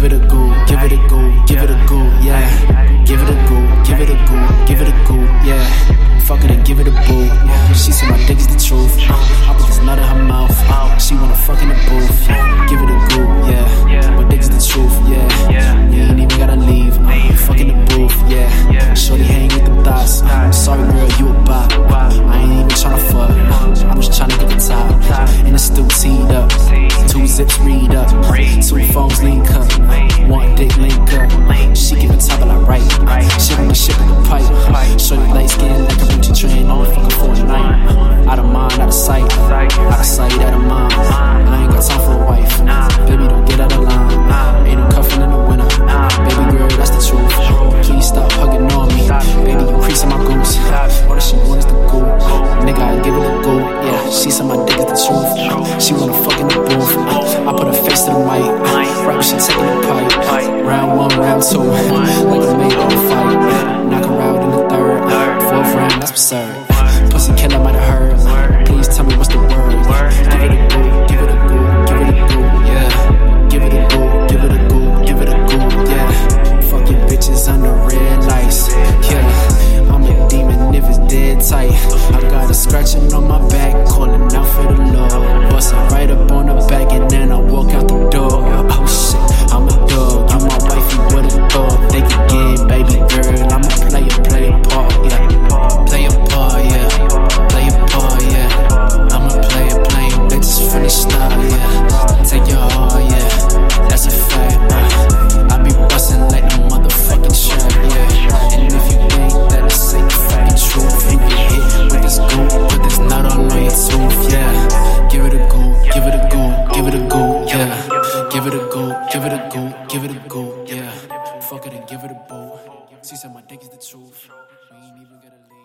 give it a go, give it a go, give it a go, yeah. Give it a go, give it a go, give it a go, yeah. Fuck it and give it a boo. She said my dick is the truth. I put this nut in her mouth. Out, she wanna fuck in the booth. Give it a go, yeah. My dick is the truth, yeah. You ain't even gotta leave. Fuck in the booth, yeah. Shorty hang with them thighs. I'm sorry, girl, you a bop. I ain't even tryna fuck. I'm just tryna get the top. And it's still teed up. Two zips read up. Two phones She said my dick is the truth. She wanna fuck in the booth. I put her face to the mic. When she taking the pipe. Round one, round two. Like a made on fight. Knock her out in the third. Fourth round, that's absurd. It a go, give it a go, give it a go, yeah. Fuck it and give it a boo. She said my dick is the truth. We ain't even gotta leave.